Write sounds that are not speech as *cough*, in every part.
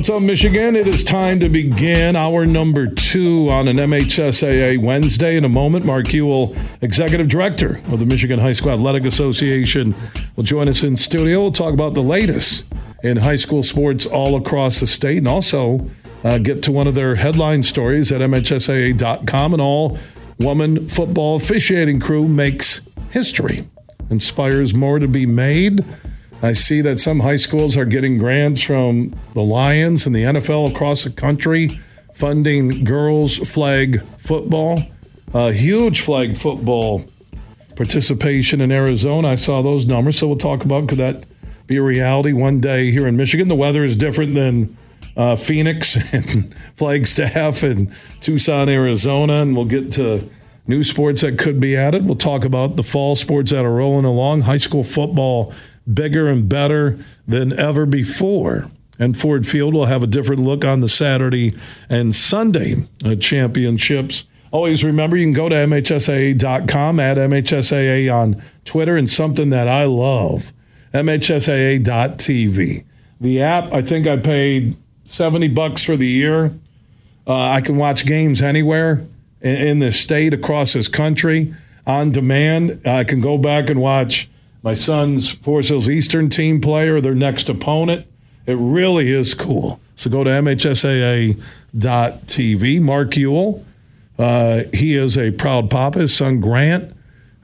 What's up, Michigan? It is time to begin our number two on an MHSAA Wednesday. In a moment, Mark Uyl, Executive Director of the Michigan High School Athletic Association, will join us in studio. We'll talk about the latest in high school sports all across the state and also uh, get to one of their headline stories at MHSAA.com. An all woman football officiating crew makes history, inspires more to be made. I see that some high schools are getting grants from the Lions and the NFL across the country funding girls flag football. A huge flag football participation in Arizona. I saw those numbers, so we'll talk about could that be a reality one day here in Michigan. The weather is different than uh, Phoenix *laughs* and Flagstaff and Tucson, Arizona, and we'll get to new sports that could be added. We'll talk about the fall sports that are rolling along. High school football bigger and better than ever before. And Ford Field will have a different look on the Saturday and Sunday uh, championships. Always remember you can go to MHSAA.com, at MHSAA on Twitter, and something that I love MHSAA.tv. The app, I think I paid 70 bucks for the year. Uh, I can watch games anywhere in, in this state, across this country, on demand. I can go back and watch my son's Forest Hills Eastern team player, their next opponent. It really is cool. So go to MHSAA.tv. Mark Uyl, uh, he is a proud papa. His son Grant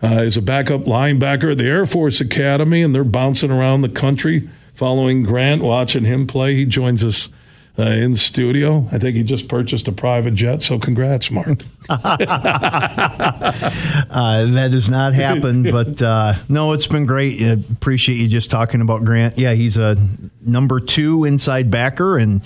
uh, is a backup linebacker at the Air Force Academy, and they're bouncing around the country following Grant, watching him play. He joins us uh, in the studio. I think he just purchased a private jet, so congrats, Mark. *laughs* uh, that has not happened, *laughs* but uh, no, it's been great. I appreciate you just talking about Grant. Yeah, he's a number two inside backer, and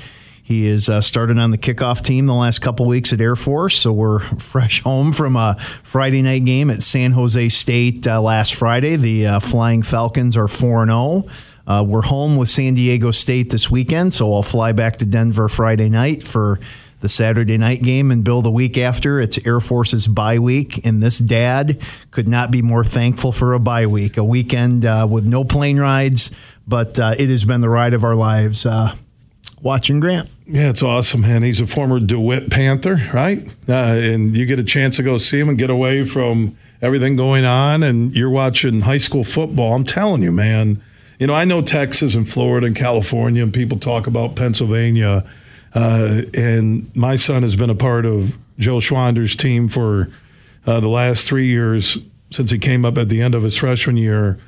he is uh, started on the kickoff team the last couple weeks at Air Force. So we're *laughs* fresh home from a Friday night game at San Jose State uh, last Friday. The uh, Flying Falcons are 4 and 0. Uh, we're home with San Diego State this weekend, so I'll fly back to Denver Friday night for the Saturday night game and Bill the week after. It's Air Force's bye week, and this dad could not be more thankful for a bye week, a weekend uh, with no plane rides, but uh, it has been the ride of our lives uh, watching Grant. Yeah, it's awesome, man. He's a former DeWitt Panther, right? Uh, and you get a chance to go see him and get away from everything going on, and you're watching high school football. I'm telling you, man you know, I know Texas and Florida and California, and people talk about Pennsylvania. Uh, and my son has been a part of Joe Schwander's team for uh, the last three years since he came up at the end of his freshman year.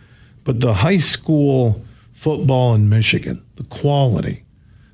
But the high school football in Michigan, the quality,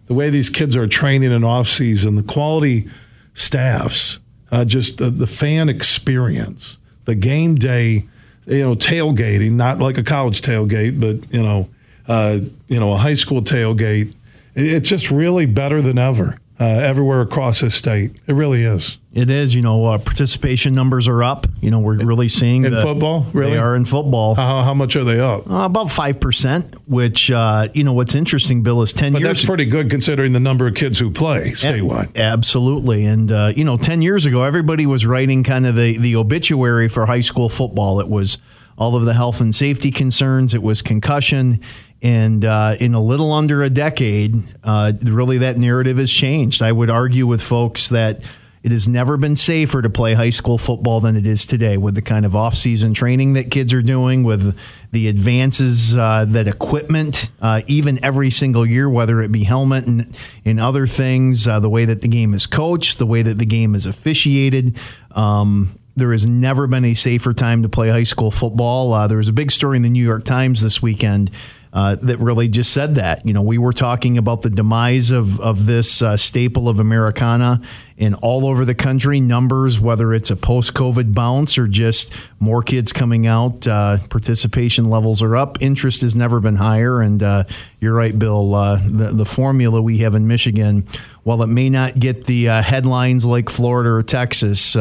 the way these kids are training in off season, the quality staffs, uh, just the, the fan experience, the game day you know, tailgating, not like a college tailgate, but you know, uh, you know, a high school tailgate. It's just really better than ever. Uh, everywhere across the state. It really is. It is. You know, uh, participation numbers are up. You know, we're really seeing in the, football. Really, they are in football. How, how much are they up? Uh, about five percent. Which uh, you know, what's interesting, Bill, is ten but years. That's pretty good considering the number of kids who play statewide. Absolutely, and uh, you know, ten years ago, everybody was writing kind of the the obituary for high school football. It was all of the health and safety concerns. It was concussion. And uh, in a little under a decade, uh, really that narrative has changed. I would argue with folks that it has never been safer to play high school football than it is today with the kind of off-season training that kids are doing, with the advances uh, that equipment, uh, even every single year, whether it be helmet and, and other things, uh, the way that the game is coached, the way that the game is officiated. Um, there has never been a safer time to play high school football. Uh, there was a big story in the New York Times this weekend uh, that really just said that. You know, we were talking about the demise of, of this uh, staple of Americana in all over the country. Numbers, whether it's a post COVID bounce or just more kids coming out, uh, participation levels are up. Interest has never been higher. And uh, you're right, Bill. Uh, the, the formula we have in Michigan, while it may not get the uh, headlines like Florida or Texas,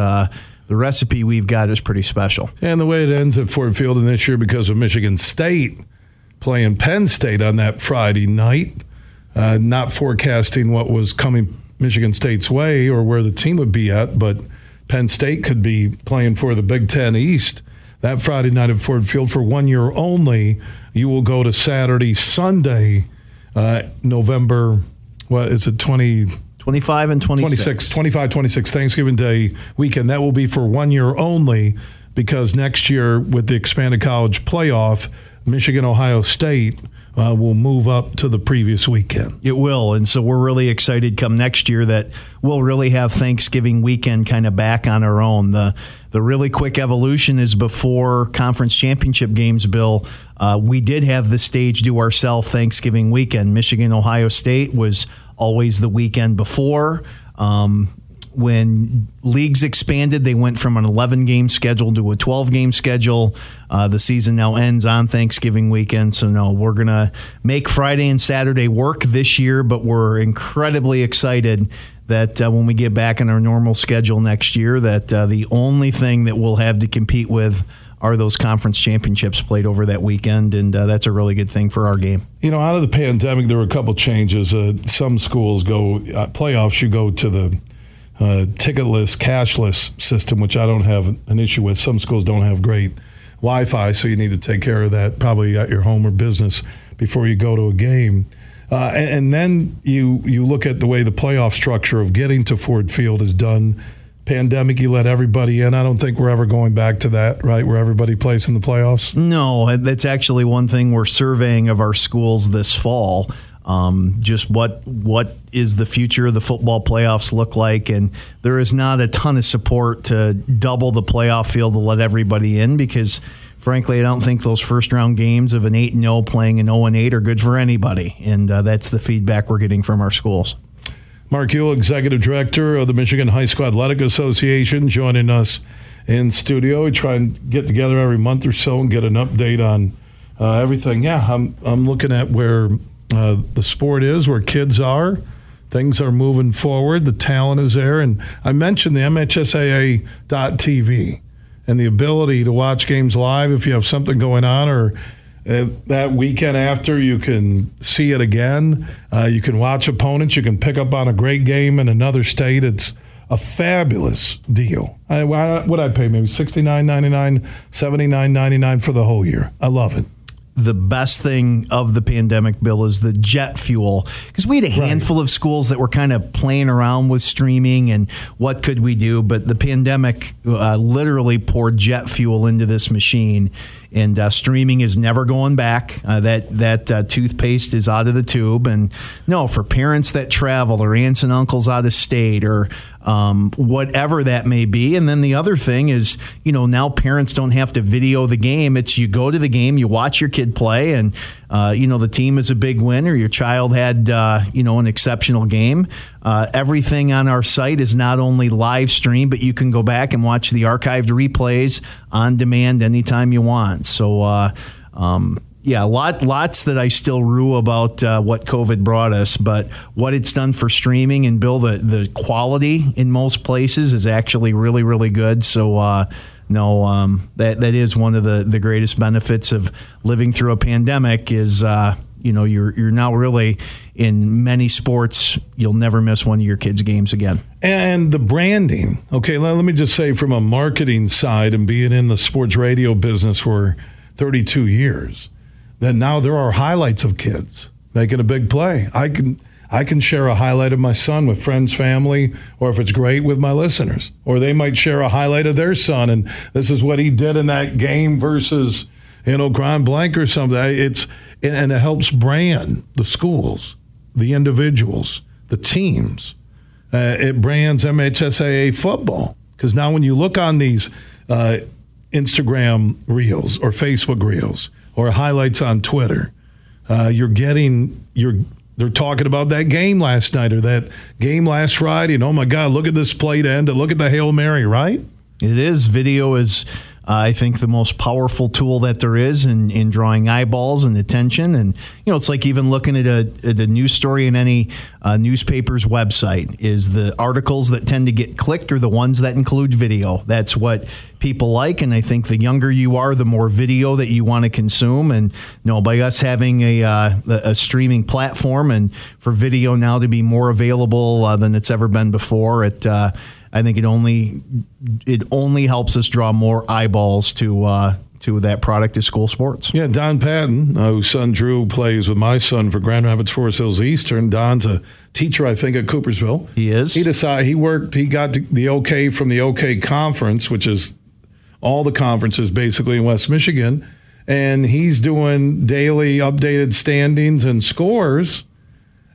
the recipe we've got is pretty special. And the way it ends at Ford Field in this year because of Michigan State playing Penn State on that Friday night, uh, not forecasting what was coming Michigan State's way or where the team would be at, but Penn State could be playing for the Big Ten East that Friday night at Ford Field for one year only. You will go to Saturday, Sunday, uh, November, what is it, 20? 25 and 26. 26. 25, 26, Thanksgiving Day weekend. That will be for one year only because next year, with the expanded college playoff, Michigan, Ohio State uh, will move up to the previous weekend. It will. And so we're really excited come next year that we'll really have Thanksgiving weekend kind of back on our own. The the really quick evolution is before conference championship games, Bill. Uh, we did have the stage do ourselves Thanksgiving weekend. Michigan, Ohio State was always the weekend before. Um, when leagues expanded, they went from an 11 game schedule to a 12 game schedule. Uh, the season now ends on Thanksgiving weekend. So, no, we're going to make Friday and Saturday work this year, but we're incredibly excited that uh, when we get back in our normal schedule next year, that uh, the only thing that we'll have to compete with are those conference championships played over that weekend, and uh, that's a really good thing for our game. You know, out of the pandemic, there were a couple changes. Uh, some schools go uh, playoffs. You go to the uh, ticketless, cashless system, which I don't have an issue with. Some schools don't have great Wi Fi, so you need to take care of that probably at your home or business before you go to a game. Uh, and, and, then you, you look at the way the playoff structure of getting to Ford Field is done. Pandemic, you let everybody in. I don't think we're ever going back to that, right? Where everybody plays in the playoffs? No, that's actually one thing we're surveying of our schools this fall um, just what what is the future of the football playoffs look like? And there is not a ton of support to double the playoff field to let everybody in because, frankly, I don't think those first round games of an eight and zero playing an zero and eight are good for anybody. And uh, that's the feedback we're getting from our schools. Mark Uyl, Executive Director of the Michigan High School Athletic Association, joining us in studio. We try and get together every month or so and get an update on uh, everything. Yeah, I'm I'm looking at where uh, the sport is, where kids are. Things are moving forward. The talent is there. And I mentioned the MHSAA.tv and the ability to watch games live if you have something going on or uh, that weekend after you can see it again. Uh, you can watch opponents. You can pick up on a great game in another state. It's a fabulous deal. I, what I pay maybe sixty nine ninety nine, seventy nine ninety nine for the whole year. I love it the best thing of the pandemic, Bill, is the jet fuel. Because we had a handful right. of schools that were kind of playing around with streaming and what could we do, but the pandemic uh, literally poured jet fuel into this machine and uh, streaming is never going back. Uh, that that uh, toothpaste is out of the tube, and no, for parents that travel or aunts and uncles out of state or um, whatever that may be. And then the other thing is, you know, now parents don't have to video the game. It's you go to the game, you watch your kid play, and uh, you know the team is a big win or your child had uh, you know an exceptional game. Uh, everything on our site is not only live stream, but you can go back and watch the archived replays on demand anytime you want. So. Uh, um, yeah, lot, lots that I still rue about uh, what COVID brought us, but what it's done for streaming and Bill, the, the quality in most places is actually really, really good. So, uh, no, um, that that is one of the, the greatest benefits of living through a pandemic is uh, you know you're you're now really in many sports you'll never miss one of your kids' games again. And the branding, okay, let, let me just say from a marketing side and being in the sports radio business for 32 years, that now there are highlights of kids making a big play. I can I can share a highlight of my son with friends, family, or if it's great with my listeners. Or they might share a highlight of their son, and this is what he did in that game versus, you know, Grand Blanc or something. It's and it helps brand the schools, the individuals, the teams. Uh, it brands MHSAA football because now when you look on these uh, Instagram reels or Facebook reels or highlights on Twitter. Uh, you're getting you're they're talking about that game last night or that game last Friday, and oh my God, look at this plate end and look at the hail mary, right? It is. Video is I think the most powerful tool that there is in, in drawing eyeballs and attention. And, you know, it's like even looking at a, at a news story in any uh, newspaper's website is the articles that tend to get clicked are the ones that include video. That's what people like. And I think the younger you are, the more video that you want to consume. And, you know, by us having a, uh, a streaming platform and for video now to be more available uh, than it's ever been before, uh, I think it only it only helps us draw more eyeballs to uh, to that product to school sports. Yeah, Don Patton, uh, whose son Drew plays with my son for Grand Rapids Forest Hills Eastern. Don's a teacher, I think, at Coopersville. He is. He decided he worked. He got the okay from the OK Conference, which is all the conferences basically in West Michigan, and he's doing daily updated standings and scores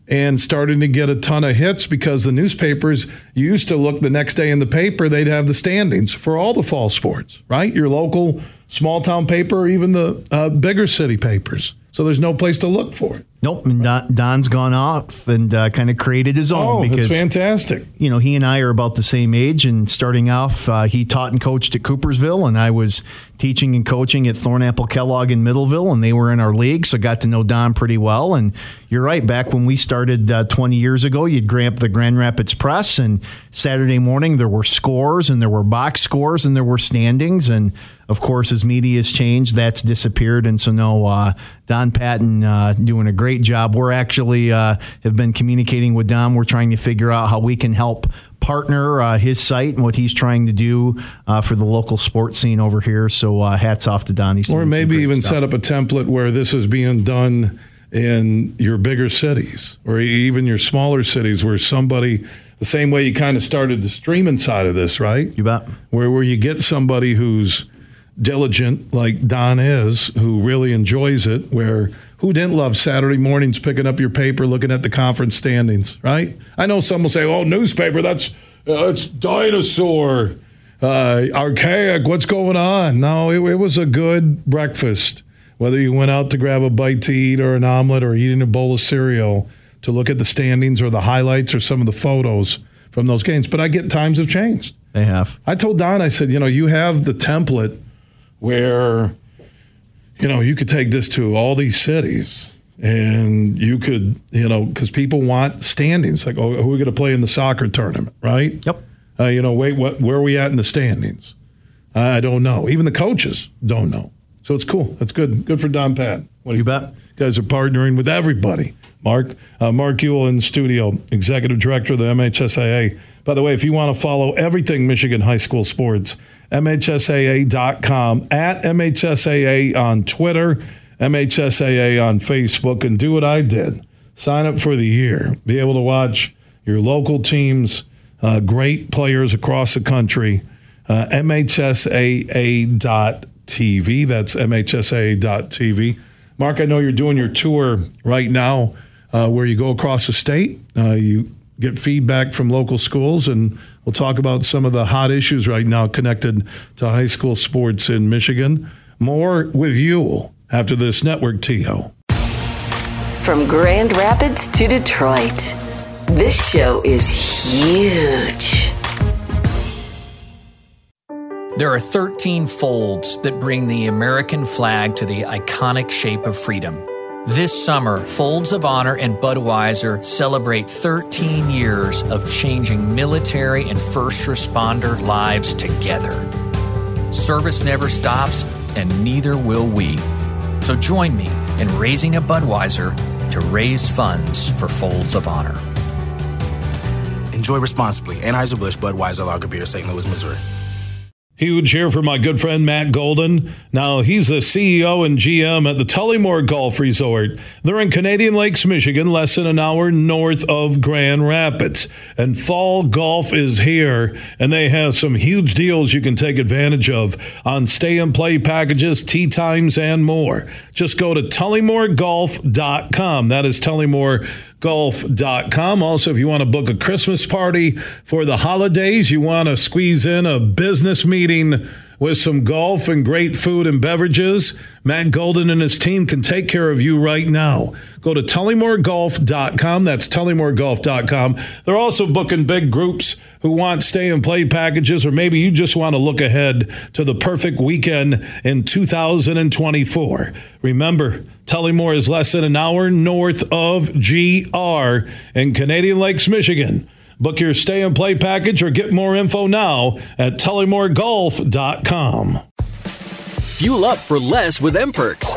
and starting to get a ton of hits because the newspapers used to look the next day in the paper they'd have the standings for all the fall sports right your local small town paper or even the uh, bigger city papers so there's no place to look for it Nope, Don's gone off and uh, kind of created his own. Oh, because, fantastic! You know, he and I are about the same age, and starting off, uh, he taught and coached at Coopersville, and I was teaching and coaching at Thornapple Kellogg in Middleville, and they were in our league, so got to know Don pretty well. And you're right, back when we started uh, 20 years ago, you'd grab the Grand Rapids Press, and Saturday morning there were scores, and there were box scores, and there were standings, and of course, as media has changed, that's disappeared, and so now uh, Don Patton uh, doing a great job. We're actually uh, have been communicating with Don. We're trying to figure out how we can help partner uh, his site and what he's trying to do uh, for the local sports scene over here. So uh, hats off to Don. He's or maybe even stuff. set up a template where this is being done in your bigger cities or even your smaller cities where somebody the same way you kind of started the streaming side of this, right? You bet. Where where you get somebody who's diligent like Don is, who really enjoys it, where who didn't love Saturday mornings picking up your paper, looking at the conference standings, right? I know some will say, "Oh, newspaper, that's uh, it's dinosaur, uh, archaic. What's going on?" No, it, it was a good breakfast. Whether you went out to grab a bite to eat or an omelet or eating a bowl of cereal to look at the standings or the highlights or some of the photos from those games. But I get times have changed. They have. I told Don, I said, you know, you have the template where you know you could take this to all these cities and you could you know because people want standings. Like oh who are we going to play in the soccer tournament right? Yep. Uh, you know wait what where are we at in the standings? I don't know. Even the coaches don't know. So it's cool. That's good. Good for don pat. What do you bet. guys are partnering with everybody mark uh, mark Uyl in studio executive director of the mhsaa by the way if you want to follow everything michigan high school sports MHSAA.com, at MHSAA on Twitter, MHSAA on Facebook, and do what I did. Sign up for the year. Be able to watch your local teams, uh, great players across the country. Uh, MHSAA.tv. That's MHSAA.tv. Mark, I know you're doing your tour right now uh, where you go across the state. Uh, you get feedback from local schools, and we'll talk about some of the hot issues right now connected to high school sports in Michigan. More with you after this network TO. From Grand Rapids to Detroit, this show is huge. There are 13 folds that bring the American flag to the iconic shape of freedom. This summer, Folds of Honor and Budweiser celebrate 13 years of changing military and first responder lives together. Service never stops, and neither will we. So join me in raising a Budweiser to raise funds for Folds of Honor. Enjoy responsibly. Anheuser-Busch Budweiser Lager Beer, St. Louis, Missouri. Huge here for my good friend Matt Golden. Now, he's the CEO and GM at the Tullymore Golf Resort. They're in Canadian Lakes, Michigan, less than an hour north of Grand Rapids. And fall golf is here, and they have some huge deals you can take advantage of on stay and play packages, tee times, and more. Just go to tullymoregolf.com. That is tullymoregolf.com. Also, if you want to book a Christmas party for the holidays, you want to squeeze in a business meeting with some golf and great food and beverages. Matt Golden and his team can take care of you right now. Go to tullymoregolf.com. That's tullymoregolf.com. They're also booking big groups who want stay and play packages, or maybe you just want to look ahead to the perfect weekend in 2024. Remember, Tullymore is less than an hour north of GR in Canadian Lakes, Michigan. Book your stay and play package or get more info now at tullymoregolf.com. Fuel up for less with M-Perks.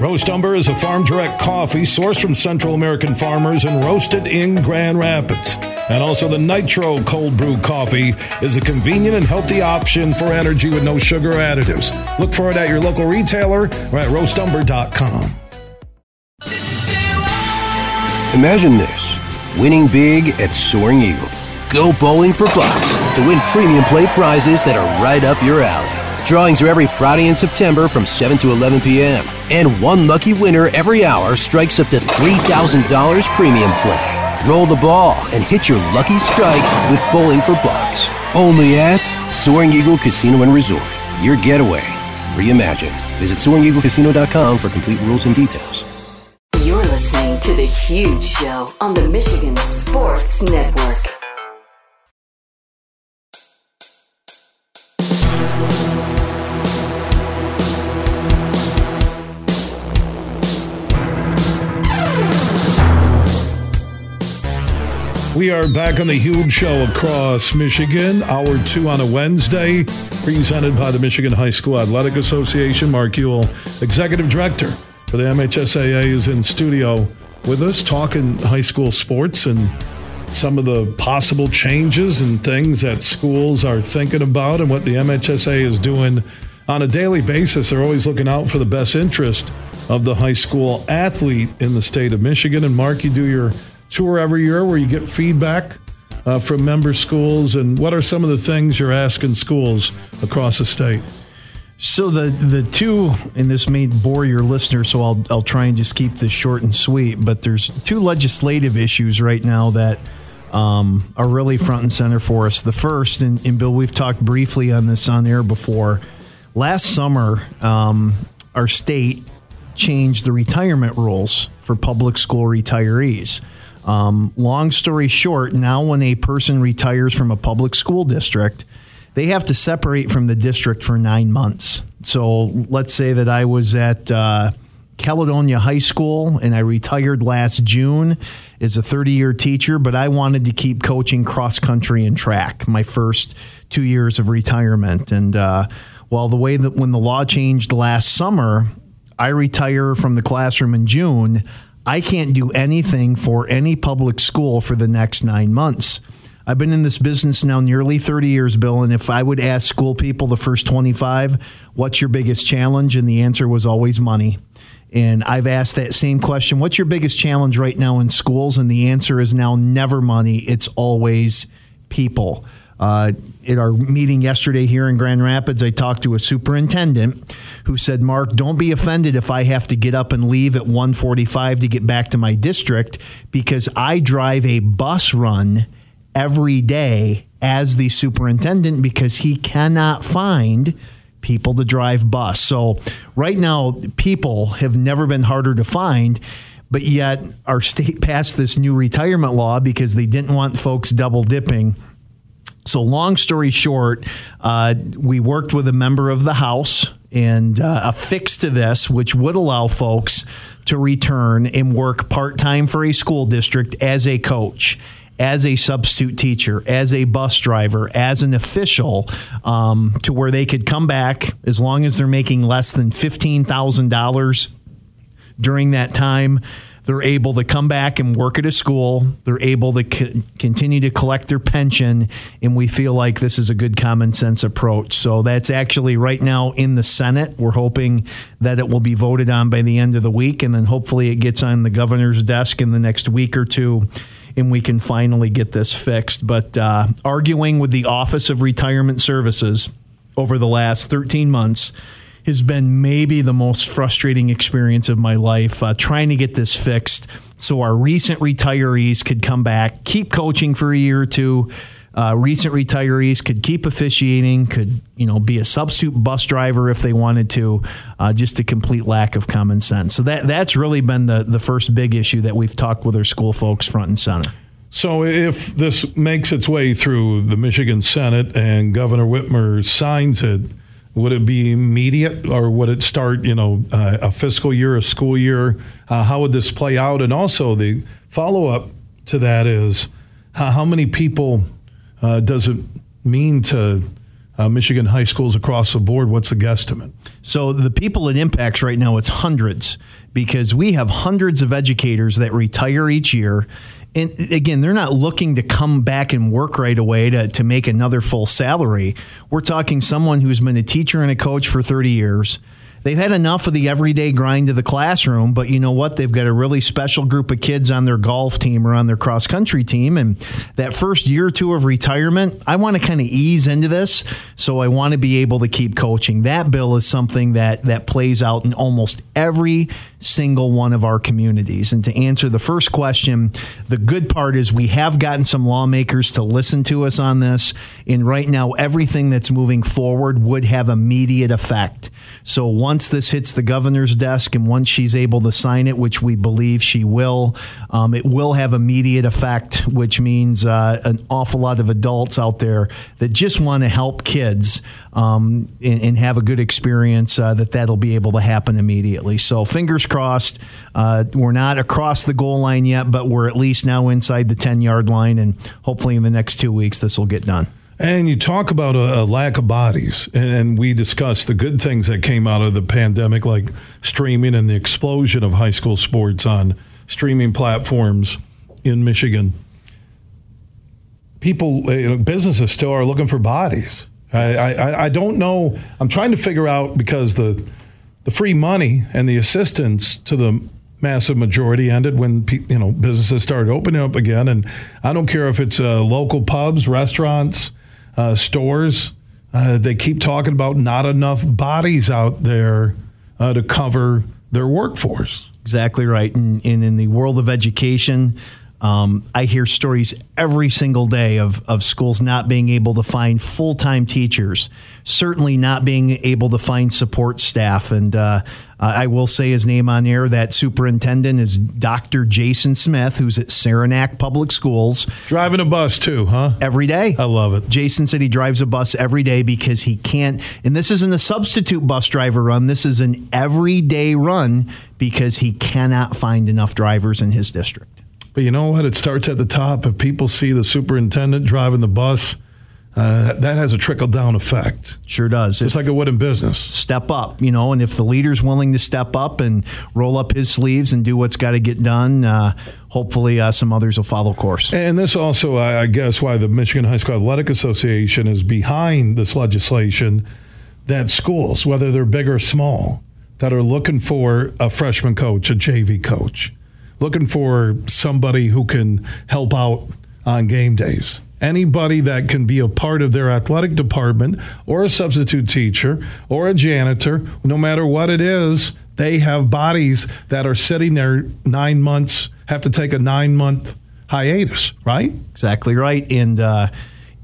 Roast Umber is a farm direct coffee sourced from Central American farmers and roasted in Grand Rapids. And also, the Nitro Cold Brew Coffee is a convenient and healthy option for energy with no sugar additives. Look for it at your local retailer or at roastumber.com. Imagine this winning big at Soaring Eagle. Go bowling for bucks to win premium play prizes that are right up your alley. Drawings are every Friday in September from 7 to 11 p.m. And one lucky winner every hour strikes up to $3,000 premium play. Roll the ball and hit your lucky strike with Bowling for Bucks. Only at Soaring Eagle Casino and Resort. Your getaway. Reimagine. Visit SoaringEagleCasino.com for complete rules and details. You're listening to The Huge Show on the Michigan Sports Network. We are back on the huge show across Michigan, hour two on a Wednesday, presented by the Michigan High School Athletic Association. Mark Uyl, Executive Director for the MHSAA, is in studio with us talking high school sports and some of the possible changes and things that schools are thinking about and what the MHSA is doing on a daily basis. They're always looking out for the best interest of the high school athlete in the state of Michigan. And Mark, you do your tour every year where you get feedback uh, from member schools. And what are some of the things you're asking schools across the state? So the the two, and this may bore your listener, so I'll I'll try and just keep this short and sweet. But there's two legislative issues right now that um, are really front and center for us. The first, and, and, Bill, we've talked briefly on this on air before. Last summer, um, our state changed the retirement rules for public school retirees. Um, long story short, now when a person retires from a public school district, they have to separate from the district for nine months. So let's say that I was at uh, Caledonia High School and I retired last June as a 30 year teacher, but I wanted to keep coaching cross country and track my first two years of retirement. And uh, well, the way that when the law changed last summer, I retire from the classroom in June. I can't do anything for any public school for the next nine months. I've been in this business now nearly 30 years, Bill, and if I would ask school people the first 25, what's your biggest challenge? And the answer was always money. And I've asked that same question what's your biggest challenge right now in schools? And the answer is now never money, it's always people. Uh, at our meeting yesterday here in Grand Rapids, I talked to a superintendent who said, "Mark, don't be offended if I have to get up and leave at 1:45 to get back to my district because I drive a bus run every day as the superintendent because he cannot find people to drive bus." So, right now, people have never been harder to find. But yet, our state *laughs* passed this new retirement law because they didn't want folks double dipping so, long story short, uh, we worked with a member of the House and uh, a fix to this, which would allow folks to return and work part time for a school district as a coach as a substitute teacher, as a bus driver, as an official, um, to where they could come back as long as they're making less than $15,000 during that time they're able to come back and work at a school. They're able to co- continue to collect their pension, and we feel like this is a good common sense approach. So that's actually right now in the Senate. We're hoping that it will be voted on by the end of the week, and then hopefully it gets on the governor's desk in the next week or two and we can finally get this fixed. But uh, arguing with the Office of Retirement Services over the last 13 months has been maybe the most frustrating experience of my life uh, trying to get this fixed so our recent retirees could come back, keep coaching for a year or two. Uh, recent retirees could keep officiating, could you know be a substitute bus driver if they wanted to. Uh, just a complete lack of common sense. So that that's really been the the first big issue that we've talked with our school folks front and center. So, if this makes its way through the Michigan Senate and Governor Whitmer signs it, would it be immediate or would it start, you know, uh, a fiscal year, a school year? Uh, how would this play out? And also, the follow up to that is how, how many people uh, does it mean to uh, Michigan high schools across the board? What's the guesstimate? So, the people it impacts right now, it's hundreds because we have hundreds of educators that retire each year and again, they're not looking to come back and work right away to, to make another full salary. We're talking someone who's been a teacher and a coach for 30 years they've had enough of the everyday grind of the classroom, but you know what? They've got a really special group of kids on their golf team or on their cross country team. And that first year or two of retirement, I want to kind of ease into this. So I want to be able to keep coaching. That bill is something that, that plays out in almost every single one of our communities. And to answer the first question, the good part is we have gotten some lawmakers to listen to us on this. And right now, everything that's moving forward would have immediate effect. So once this hits the governor's desk and once she's able to sign it, which we believe she will, um, it will have immediate effect, which means uh, an awful lot of adults out there that just want to help kids um, and, and, have a good experience, uh, that that'll be able to happen immediately. So fingers crossed. Uh, we're not across the goal line yet, but we're at least now inside the 10 yard line, and hopefully in the next two weeks this will get done. And you talk about a, a, lack of bodies, and we discussed the good things that came out of the pandemic, like streaming and the explosion of high school sports on streaming platforms in Michigan. People, you know, businesses still are looking for bodies. I, I, I don't know. I'm trying to figure out because the the free money and the assistance to the massive majority ended when you know businesses started opening up again, and I don't care if it's uh, local pubs, restaurants uh, stores. Uh, they keep talking about not enough bodies out there uh, to cover their workforce. Exactly right. And, and in the world of education, um, I hear stories every single day of, of schools not being able to find full time teachers, certainly not being able to find support staff. And uh, I will say his name on air. That superintendent is Dr. Jason Smith, who's at Saranac Public Schools. Driving a bus too, huh? Every day. I love it. Jason said he drives a bus every day because he can't, and this isn't a substitute bus driver run, this is an everyday run because he cannot find enough drivers in his district. But you know what? It starts at the top. If people see the superintendent driving the bus, uh, that has a trickle down effect. Sure does. It's like a wood in business. Step up, you know, and if the leader's willing to step up and roll up his sleeves and do what's got to get done, uh, hopefully uh, some others will follow course. And this also, I guess, why the Michigan High School Athletic Association is behind this legislation that schools, whether they're big or small, that are looking for a freshman coach, a JV coach, looking for somebody who can help out on game days. Anybody that can be a part of their athletic department or a substitute teacher or a janitor, no matter what it is, they have bodies that are sitting there nine months, have to take a nine month hiatus, right? Exactly right. And uh,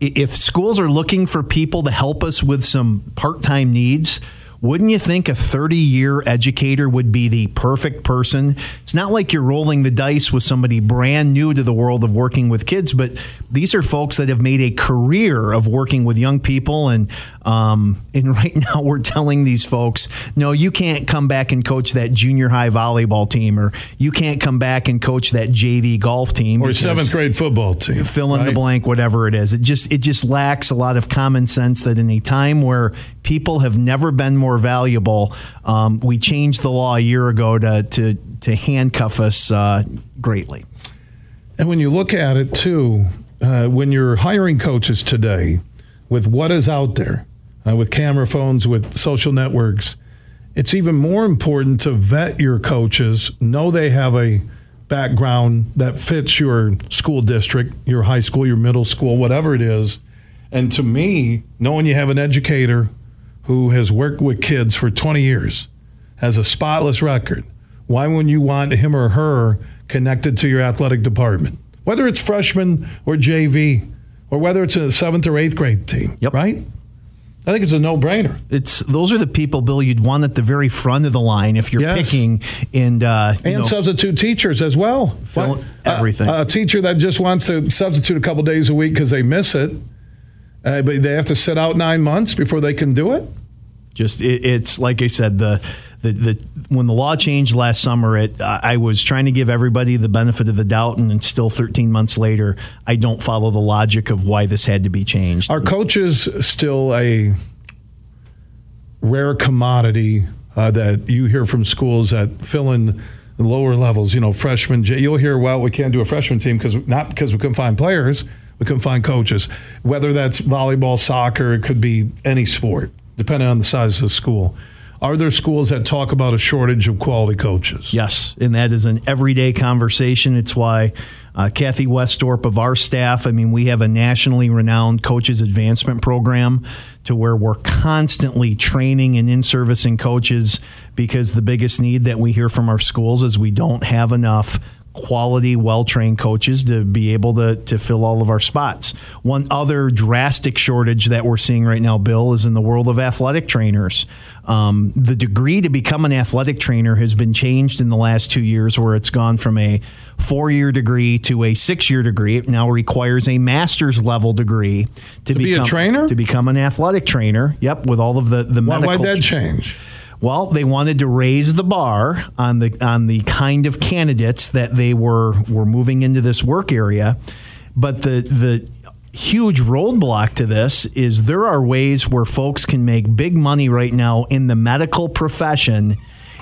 if schools are looking for people to help us with some part time needs, wouldn't you think a 30 year educator would be the perfect person? It's not like you're rolling the dice with somebody brand new to the world of working with kids, but these are folks that have made a career of working with young people. And, um, and *laughs* right now we're telling these folks, no, you can't come back and coach that junior high volleyball team, or you can't come back and coach that JV golf team. Or seventh grade football team. Fill in right? the blank, whatever it is. It just, it just lacks a lot of common sense that in a time where people have never been more valuable. Um, we changed the law a year ago to to to handcuff us uh, greatly. And when you look at it too, uh, when you're hiring coaches today, with what is out there, uh, with camera phones, with social networks, it's even more important to vet your coaches, know they have a background that fits your school district, your high school, your middle school, whatever it is. And to me, knowing you have an educator who has worked with kids for 20 years, has a spotless record, why wouldn't you want him or her connected to your athletic department? Whether it's freshman or JV, or whether it's a seventh or eighth grade team, Yep. right? I think it's a no brainer. It's those are the people, Bill, you'd want at the very front of the line if you're Yes. picking and uh, you and know, substitute teachers as well. Fill everything. A, a teacher that just wants to substitute a couple days a week because they miss it, uh, but they have to sit out nine months before they can do it. Just it, it's like I said the. The, the when the law changed last summer, it I was trying to give everybody the benefit of the doubt, and, and still 13 months later, I don't follow the logic of why this had to be changed. Are coaches still a rare commodity uh, that you hear from schools that fill in lower levels? You know, freshmen. You'll hear, well, we can't do a freshman team because not because we couldn't find players, we couldn't find coaches. Whether that's volleyball, soccer, it could be any sport, depending on the size of the school. Are there schools that talk about a shortage of quality coaches? Yes, and that is an everyday conversation. It's why uh, Kathy Westdorp of our staff, I mean, we have a nationally renowned coaches advancement program to where we're constantly training and in servicing coaches because the biggest need that we hear from our schools is we don't have enough quality, well trained coaches to be able to, to fill all of our spots. One other drastic shortage that we're seeing right now, Bill, is in the world of athletic trainers. Um, the degree to become an athletic trainer has been changed in the last two years, where it's gone from a four year degree to a six year degree. It now requires a master's level degree to, be a become, trainer? To become an athletic trainer. Yep, with all of the the Why, medical. why'd that change? Well, they wanted to raise the bar on the on the kind of candidates that they were were moving into this work area, but the the huge roadblock to this is there are ways where folks can make big money right now in the medical profession.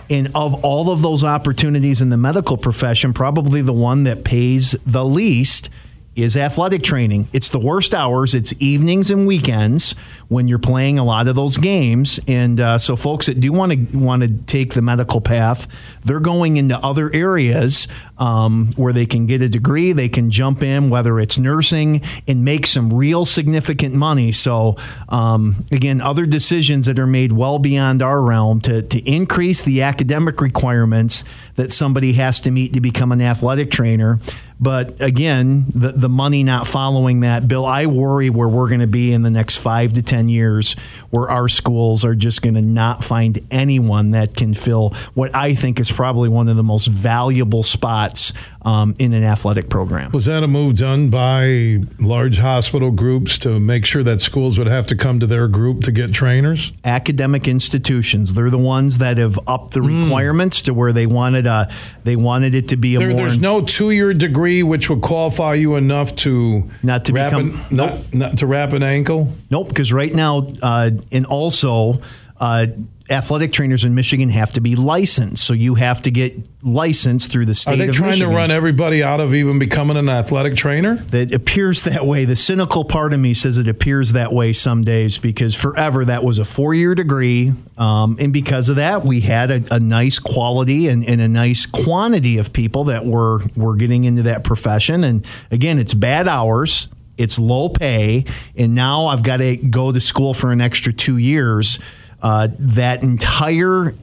And of all of those opportunities in the medical profession, probably the one that pays the least is athletic training. It's the worst hours. It's evenings and weekends when you're playing a lot of those games. And uh, so, folks that do want to want to take the medical path, they're going into other areas um, where they can get a degree. They can jump in, whether it's nursing, and make some real significant money. So, um, again, other decisions that are made well beyond our realm to to increase the academic requirements that somebody has to meet to become an athletic trainer. But again, the, the money not following that, Bill, I worry where we're going to be in the next five to 10 years, where our schools are just going to not find anyone that can fill what I think is probably one of the most valuable spots um, in an athletic program. Was that a move done by large hospital groups to make sure that schools would have to come to their group to get trainers? academic institutions. They're the ones that have upped the requirements to where they wanted a, they wanted it to be a There, there's no two-year degree which would qualify you enough to Not to wrap become- an, not, not to wrap an ankle. Nope, because right now, uh, and also, uh, athletic trainers in Michigan have to be licensed. So you have to get licensed through the state Are they trying Michigan. to run everybody out of even becoming an athletic trainer? It appears that way. The cynical part of me says it appears that way some days because forever that was a four year degree. Um, and because of that, we had a, a nice quality and, and a nice quantity of people that were, were getting into that profession. And again, it's bad hours. It's low pay, and now I've got to go to school for an extra two years. Uh, that entire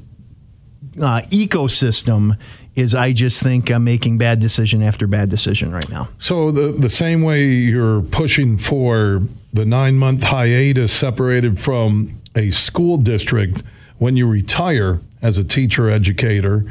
uh, ecosystem is, I just think, I'm making bad decision after bad decision right now. So the the same way you're pushing for the nine month hiatus separated from a school district when you retire as a teacher educator,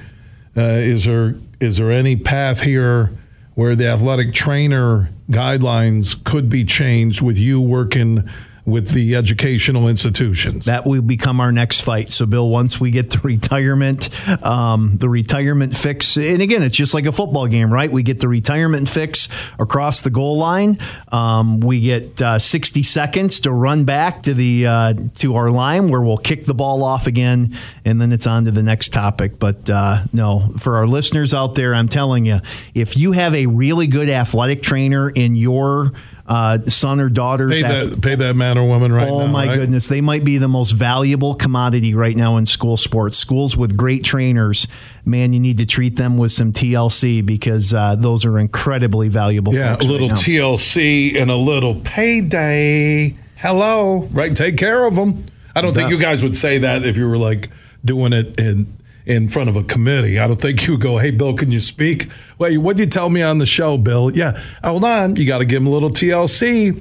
uh, is there is there any path here where the athletic trainer guidelines could be changed with you working with the educational institutions. That will become our next fight. So, Bill, once we get the retirement, um, the retirement fix, and again, it's just like a football game, right? We get the retirement fix across the goal line. Um, we get uh, 60 seconds to run back to the uh, to our line where we'll kick the ball off again, and then it's on to the next topic. But uh, no, for our listeners out there, I'm telling you, if you have a really good athletic trainer in your uh, son or daughter's. Pay that, pay that man or woman right oh, now. my right? goodness. They might be the most valuable commodity right now in school sports. Schools with great trainers, man, you need to treat them with some TLC because uh, those are incredibly valuable. Yeah, a little right. TLC and a little payday. Hello, right? Take care of them. I don't think you guys would say that if you were like doing it in in front of a committee. I don't think you would go, "Hey, Bill, can you speak?" Wait, what did you tell me on the show, Bill? Yeah, hold on. You got to give him a little TLC.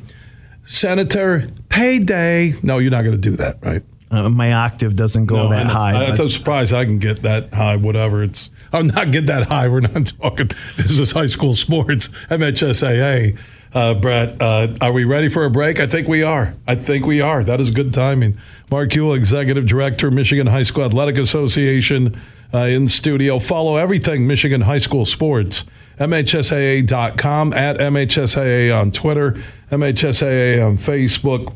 Senator, payday. No, you're not going to do that, right? Uh, my octave doesn't go No, that high. I, but- I'm surprised I can get that high. Whatever it's, I'm not get that high. We're not *laughs* talking. This is high school sports. MHSAA. Uh, Brett, uh, are we ready for a break? I think we are. I think we are. That is good timing. Mark Uyl, Executive Director, Michigan High School Athletic Association, uh, in studio. Follow everything Michigan High School Sports. MHSAA.com, at MHSAA on Twitter, MHSAA on Facebook,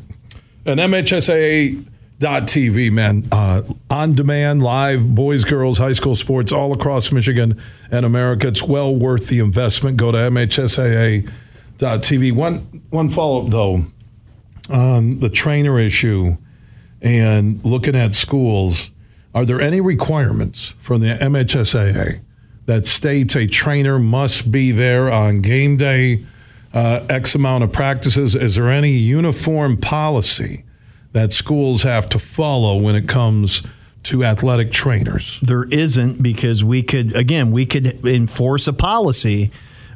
and MHSAA.tv, man. Uh, on demand, live, boys, girls, high school sports all across Michigan and America. It's well worth the investment. Go to MHSAA.tv. One, one follow up, though, on the trainer issue and looking at schools. Are there any requirements from the MHSAA that states a trainer must be there on game day, uh, X amount of practices? Is there any uniform policy that schools have to follow when it comes to athletic trainers? There isn't because we could again we could enforce a policy,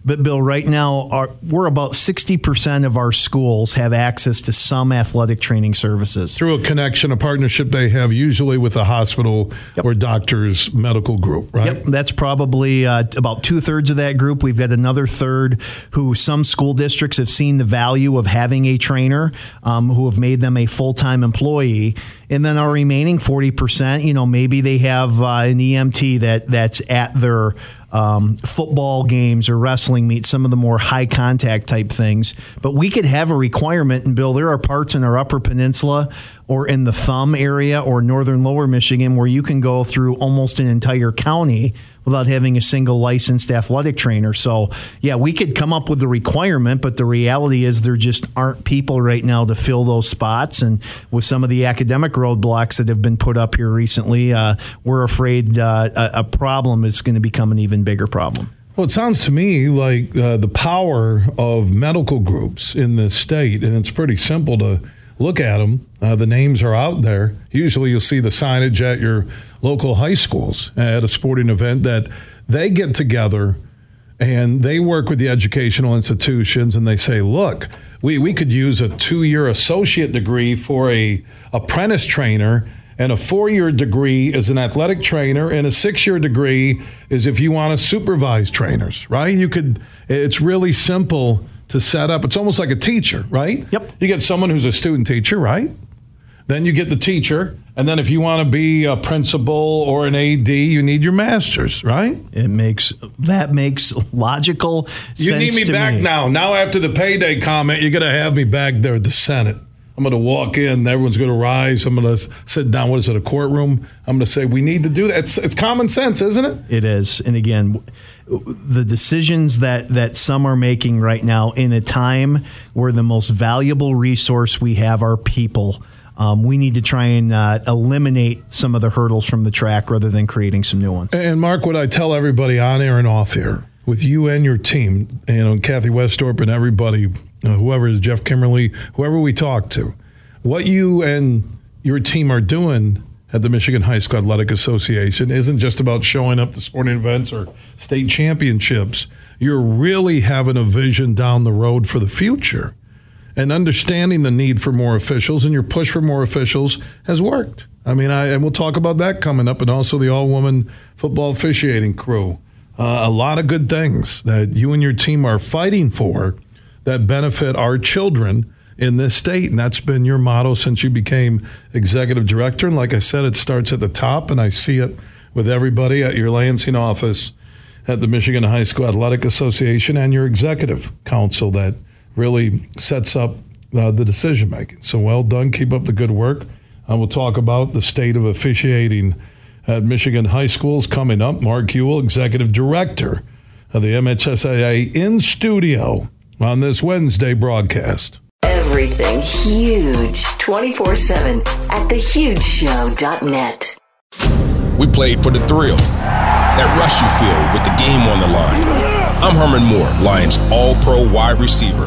but Bill, right now our, we're about sixty percent of our schools have access to some athletic training services. Through a connection, a partnership they have usually with a hospital or doctor's medical group, right? Yep, that's probably uh, about two thirds of that group. We've got another third who some school districts have seen the value of having a trainer um, who have made them a full time employee. And then our remaining 40%, you know, maybe they have uh, an EMT that that's at their um, football games or wrestling meets, some of the more high contact type things. But we could have a requirement, and Bill, there are parts in our Upper Peninsula or in the Thumb area or northern Lower Michigan where you can go through almost an entire county without having a single licensed athletic trainer. So, yeah, we could come up with the requirement, but the reality is there just aren't people right now to fill those spots. And with some of the academic roadblocks that have been put up here recently, uh, we're afraid uh, a, a problem is going to become an even bigger problem. Well, it sounds to me like uh, the power of medical groups in this state, and it's pretty simple to look at them. Uh, the names are out there. Usually, you'll see the signage at your local high schools at a sporting event that they get together and they work with the educational institutions and they say, look, we, we could use a two year associate degree for a apprentice trainer and a four year degree as an athletic trainer and a six year degree is if you want to supervise trainers right you could it's really simple to set up it's almost like a teacher right Yep. you get someone who's a student teacher right then you get the teacher and then if you want to be a principal or an ad you need your master's right It makes that makes logical you sense need me back me. now. Now, after the payday comment, you're going to have me back there at the Senate. I'm going to walk in. Everyone's going to rise. I'm going to sit down. What is it, a courtroom? I'm going to say, we need to do that. It's, it's common sense, isn't it? It is, and again, the decisions that that some are making right now in a time where the most valuable resource we have are people. Um, we need to try and uh, eliminate some of the hurdles from the track rather than creating some new ones. And Mark, what I tell everybody on air and off air, with you and your team, you know, Kathy Westdorp and everybody, uh, whoever is Geoff Kimmerly, whoever we talk to, what you and your team are doing at the Michigan High School Athletic Association isn't just about showing up to sporting events or state championships. You're really having a vision down the road for the future and understanding the need for more officials and your push for more officials has worked. I mean, I, and we'll talk about that coming up, and also the all woman football officiating crew. Uh, a lot of good things that you and your team are fighting for that benefit our children in this state. And that's been your motto since you became executive director. And like I said, it starts at the top, and I see it with everybody at your Lansing office at the Michigan High School Athletic Association and your executive council that really sets up uh, the decision making. So well done. Keep up the good work. I will talk about the state of officiating at Michigan high schools coming up. Mark Uyl, executive director of the MHSAA, in studio on this Wednesday broadcast. Everything huge 24 7 at thehugeshow.net. We played for the thrill, that rush you feel with the game on the line. I'm Herman Moore, Lions All Pro wide receiver.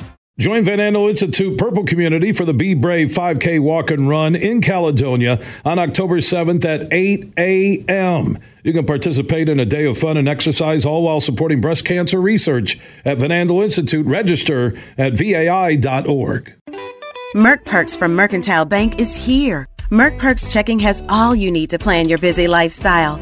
Join Van Andel Institute Purple Community for the Be Brave 5K Walk and Run in Caledonia on October 7th at 8 a.m. You can participate in a day of fun and exercise, all while supporting breast cancer research at Van Andel Institute. Register at vai.org. Merck Perks from Mercantile Bank is here. Merck Perks checking has all you need to plan your busy lifestyle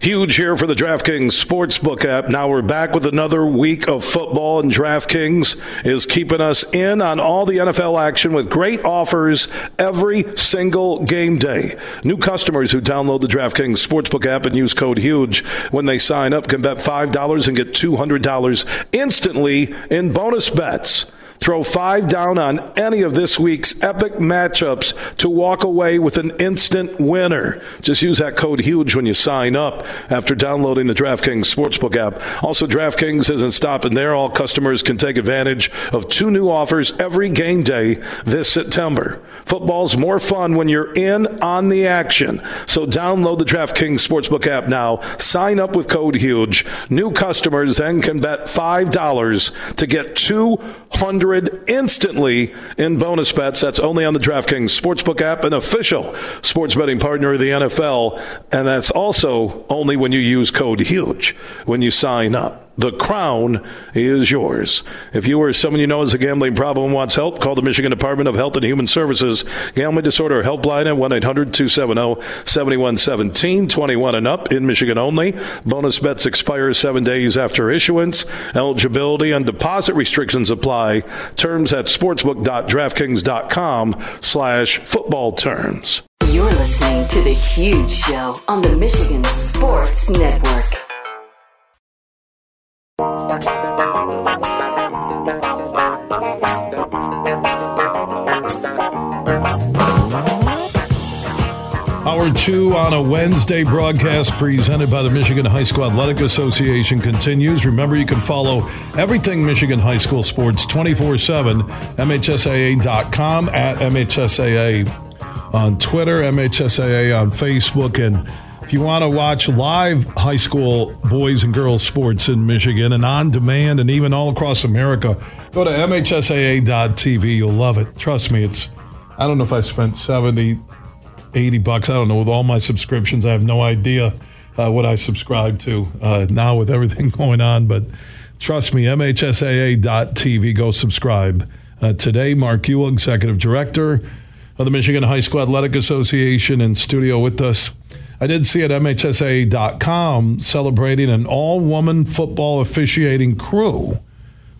Huge here for the DraftKings Sportsbook app. Now we're back with another week of football, and DraftKings is keeping us in on all the NFL action with great offers every single game day. New customers who download the DraftKings Sportsbook app and use code HUGE when they sign up can bet $5 and get $200 instantly in bonus bets. Throw five down on any of this week's epic matchups to walk away with an instant winner. Just use that code HUGE when you sign up after downloading the DraftKings Sportsbook app. Also, DraftKings isn't stopping there. All customers can take advantage of two new offers every game day this September. Football's more fun when you're in on the action. So download the DraftKings Sportsbook app now. Sign up with code HUGE. New customers then can bet $5 to get 200 instantly in bonus bets. That's only on the DraftKings Sportsbook app, an official sports betting partner of the NFL. And that's also only when you use code HUGE when you sign up. The crown is yours. If you or someone you know has a gambling problem and wants help, call the Michigan Department of Health and Human Services Gambling Disorder Helpline at 1 800 270 7117, 21 and up in Michigan only. Bonus bets expire seven days after issuance. Eligibility and deposit restrictions apply. Terms at sportsbook.draftkings.com slash football terms. You're listening to The Huge Show on the Michigan Sports Network. Two on a Wednesday broadcast presented by the Michigan High School Athletic Association continues. Remember, you can follow everything Michigan High School sports 24 7, MHSAA.com, at MHSAA on Twitter, MHSAA on Facebook, and if you want to watch live high school boys and girls sports in Michigan and on demand and even all across America, go to MHSAA.tv. You'll love it. Trust me, it's, I don't know if I spent 70, 80 bucks. I don't know. With all my subscriptions, I have no idea uh, what I subscribe to uh, now with everything *laughs* going on. But trust me, MHSAA.tv. Go subscribe. Uh, today, Mark Uyl, Executive Director of the Michigan High School Athletic Association, in studio with us. I did see at MHSAA.com celebrating an all woman football officiating crew,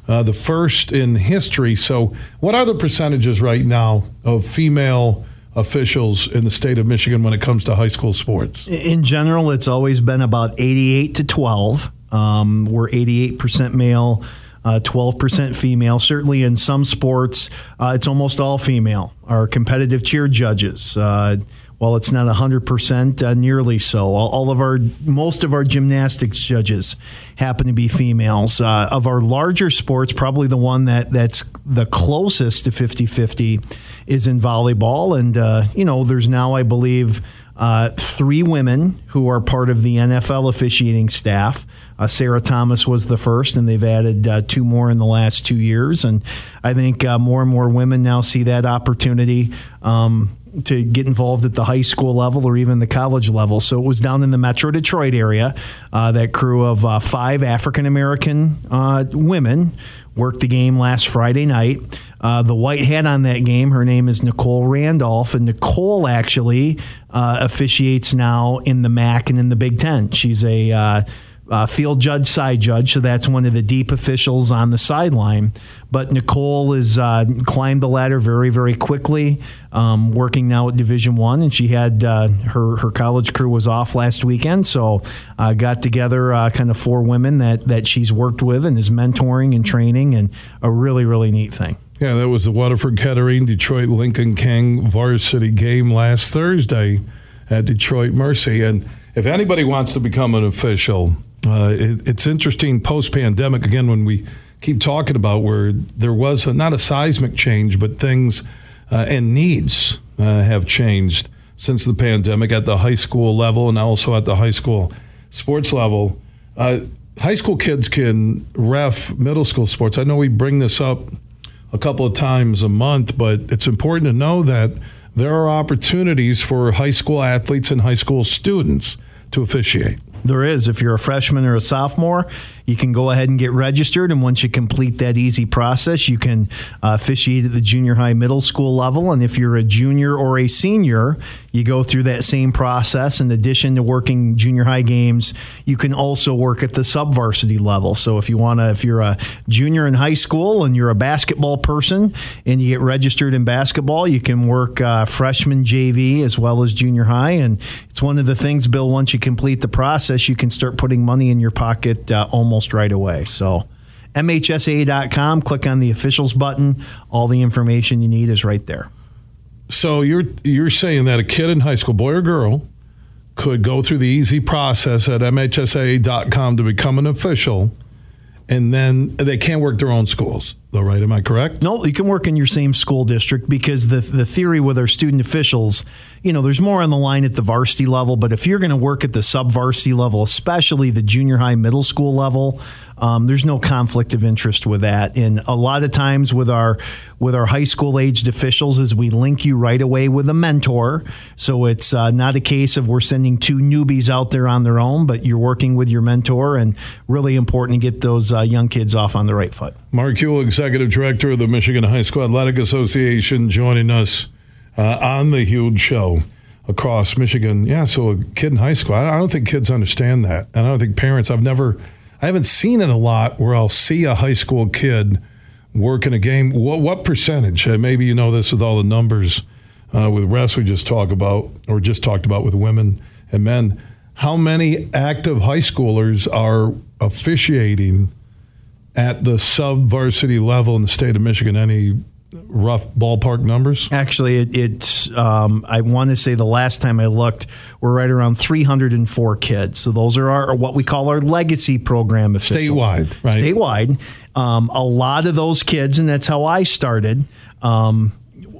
uh, the first in history. So, what are the percentages right now of female officials in the state of Michigan when it comes to high school sports? In general, it's always been about 88 to 12. Um, we're 88% male. Uh, 12% female. Certainly in some sports, uh, it's almost all female. Our competitive cheer judges, uh, while it's not 100%, uh, nearly so. All, all, of our, most of our gymnastics judges happen to be females. Uh, of our larger sports, probably the one that, that's the closest to 50 50 is in volleyball. And, uh, you know, there's now, I believe, uh, three women who are part of the NFL officiating staff. Uh, Sarah Thomas was the first, and they've added uh, two more in the last two years. And I think uh, more and more women now see that opportunity. Um, to get involved at the high school level or even the college level. So it was down in the Metro Detroit area. Uh, that crew of uh, five African American uh, women worked the game last Friday night. Uh, the white hat on that game, her name is Nicole Randolph, and Nicole actually uh, officiates now in the MAC and in the Big Ten. She's a uh, field judge, side judge. So that's one of the deep officials on the sideline. But Nicole has uh, climbed the ladder very, very quickly, um, working now at Division One, and she had uh, her her college crew was off last weekend, so uh, got together uh, kind of four women that that she's worked with and is mentoring and training, and a really, really neat thing. Yeah, that was the Waterford Kettering Detroit Lincoln King varsity game last Thursday at Detroit Mercy, and if anybody wants to become an official uh, it, it's interesting post pandemic, again, when we keep talking about where there was a, not a seismic change, but things uh, and needs uh, have changed since the pandemic at the high school level and also at the high school sports level. Uh, high school kids can ref middle school sports. I know we bring this up a couple of times a month, but it's important to know that there are opportunities for high school athletes and high school students to officiate. There is. If you're a freshman or a sophomore, you can go ahead and get registered. And once you complete that easy process, you can uh, officiate at the junior high, middle school level. And if you're a junior or a senior, you go through that same process. In addition to working junior high games, you can also work at the sub varsity level. So if you want to, if you're a junior in high school and you're a basketball person and you get registered in basketball, you can work uh, freshman JV as well as junior high. And it's one of the things, Bill, once you complete the process, you can start putting money in your pocket uh, almost almost right away. So, MHSAA.com, click on the officials button. All the information you need is right there. So you're you're saying that a kid in high school, boy or girl, could go through the easy process at MHSAA.com to become an official and then they can't work their own schools, though, right? Am I correct? No, you can work in your same school district because the the theory with our student officials, you know, there's more on the line at the varsity level, but if you're going to work at the sub varsity level, especially the junior high, middle school level, um, there's no conflict of interest with that. And a lot of times with our with our high school aged officials, is we link you right away with a mentor. So it's uh, not a case of we're sending two newbies out there on their own, but you're working with your mentor, and really important to get those uh, young kids off on the right foot. Mark Uyl, executive director of the Michigan High School Athletic Association, joining us uh, on the huge show across Michigan. Yeah, so a kid in high school. I don't think kids understand that, and I don't think parents. I've never I haven't seen it a lot where I'll see a high school kid working a game. What, what percentage? Uh, maybe you know this with all the numbers uh, with refs we just talked about, or just talked about with women and men. How many active high schoolers are officiating at the sub varsity level in the state of Michigan? Any rough ballpark numbers? Actually, it, it's um, I want to say the last time I looked, we're right around 304 kids. So those are our what we call our legacy program officials. statewide, right? Statewide, um, a lot of those kids, and that's how I started. Um,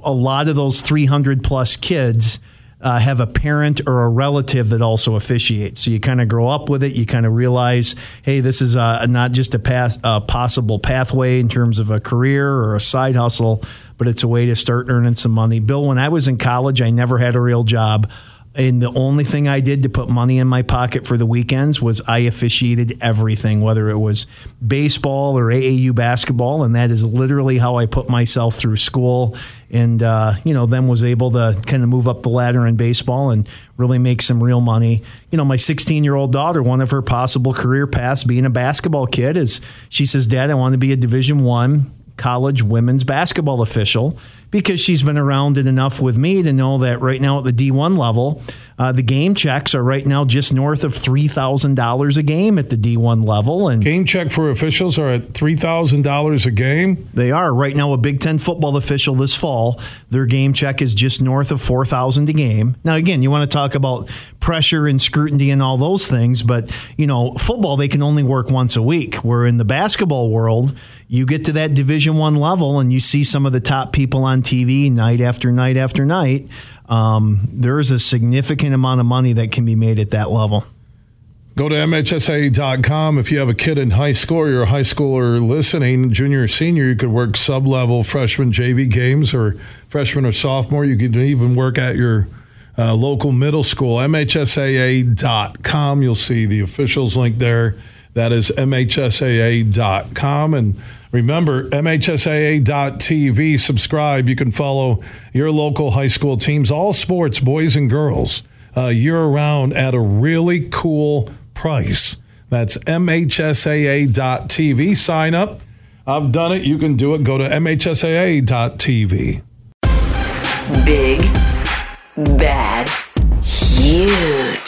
a lot of those 300 plus kids uh, have a parent or a relative that also officiates. So you kind of grow up with it. You kind of realize, hey, this is uh, not just a, path, a possible pathway in terms of a career or a side hustle, but it's a way to start earning some money. Bill, when I was in college, I never had a real job. And the only thing I did to put money in my pocket for the weekends was I officiated everything, whether it was baseball or AAU basketball. And that is literally how I put myself through school. And, uh, you know, then was able to kind of move up the ladder in baseball and really make some real money. You know, my 16 year old daughter, one of her possible career paths being a basketball kid is she says, Dad, I want to be a Division One college women's basketball official because she's been around it enough with me to know that right now at the D1 level, uh, the game checks are right now just north of three thousand dollars a game at the D1 level, and game check for officials are at three thousand dollars a game. They are right now. A Big Ten football official this fall, their game check is just north of four thousand a game. Now, again, you want to talk about pressure and scrutiny and all those things, but you know, football they can only work once a week. Where in the basketball world, you get to that Division One level and you see some of the top people on TV night after night after night um, there is a significant amount of money that can be made at that level. Go to MHSAA.com. If you have a kid in high school or you're a high schooler listening, junior or senior, you could work sub level freshman JV games or freshman or sophomore. You could even work at your uh, local middle school. MHSAA.com. You'll see the officials link there. That is MHSAA.com. And Remember, MHSAA.tv, subscribe. You can follow your local high school teams, all sports, boys and girls, uh, year round at a really cool price. That's MHSAA.tv. Sign up. I've done it. You can do it. Go to MHSAA.tv. Big, bad, huge.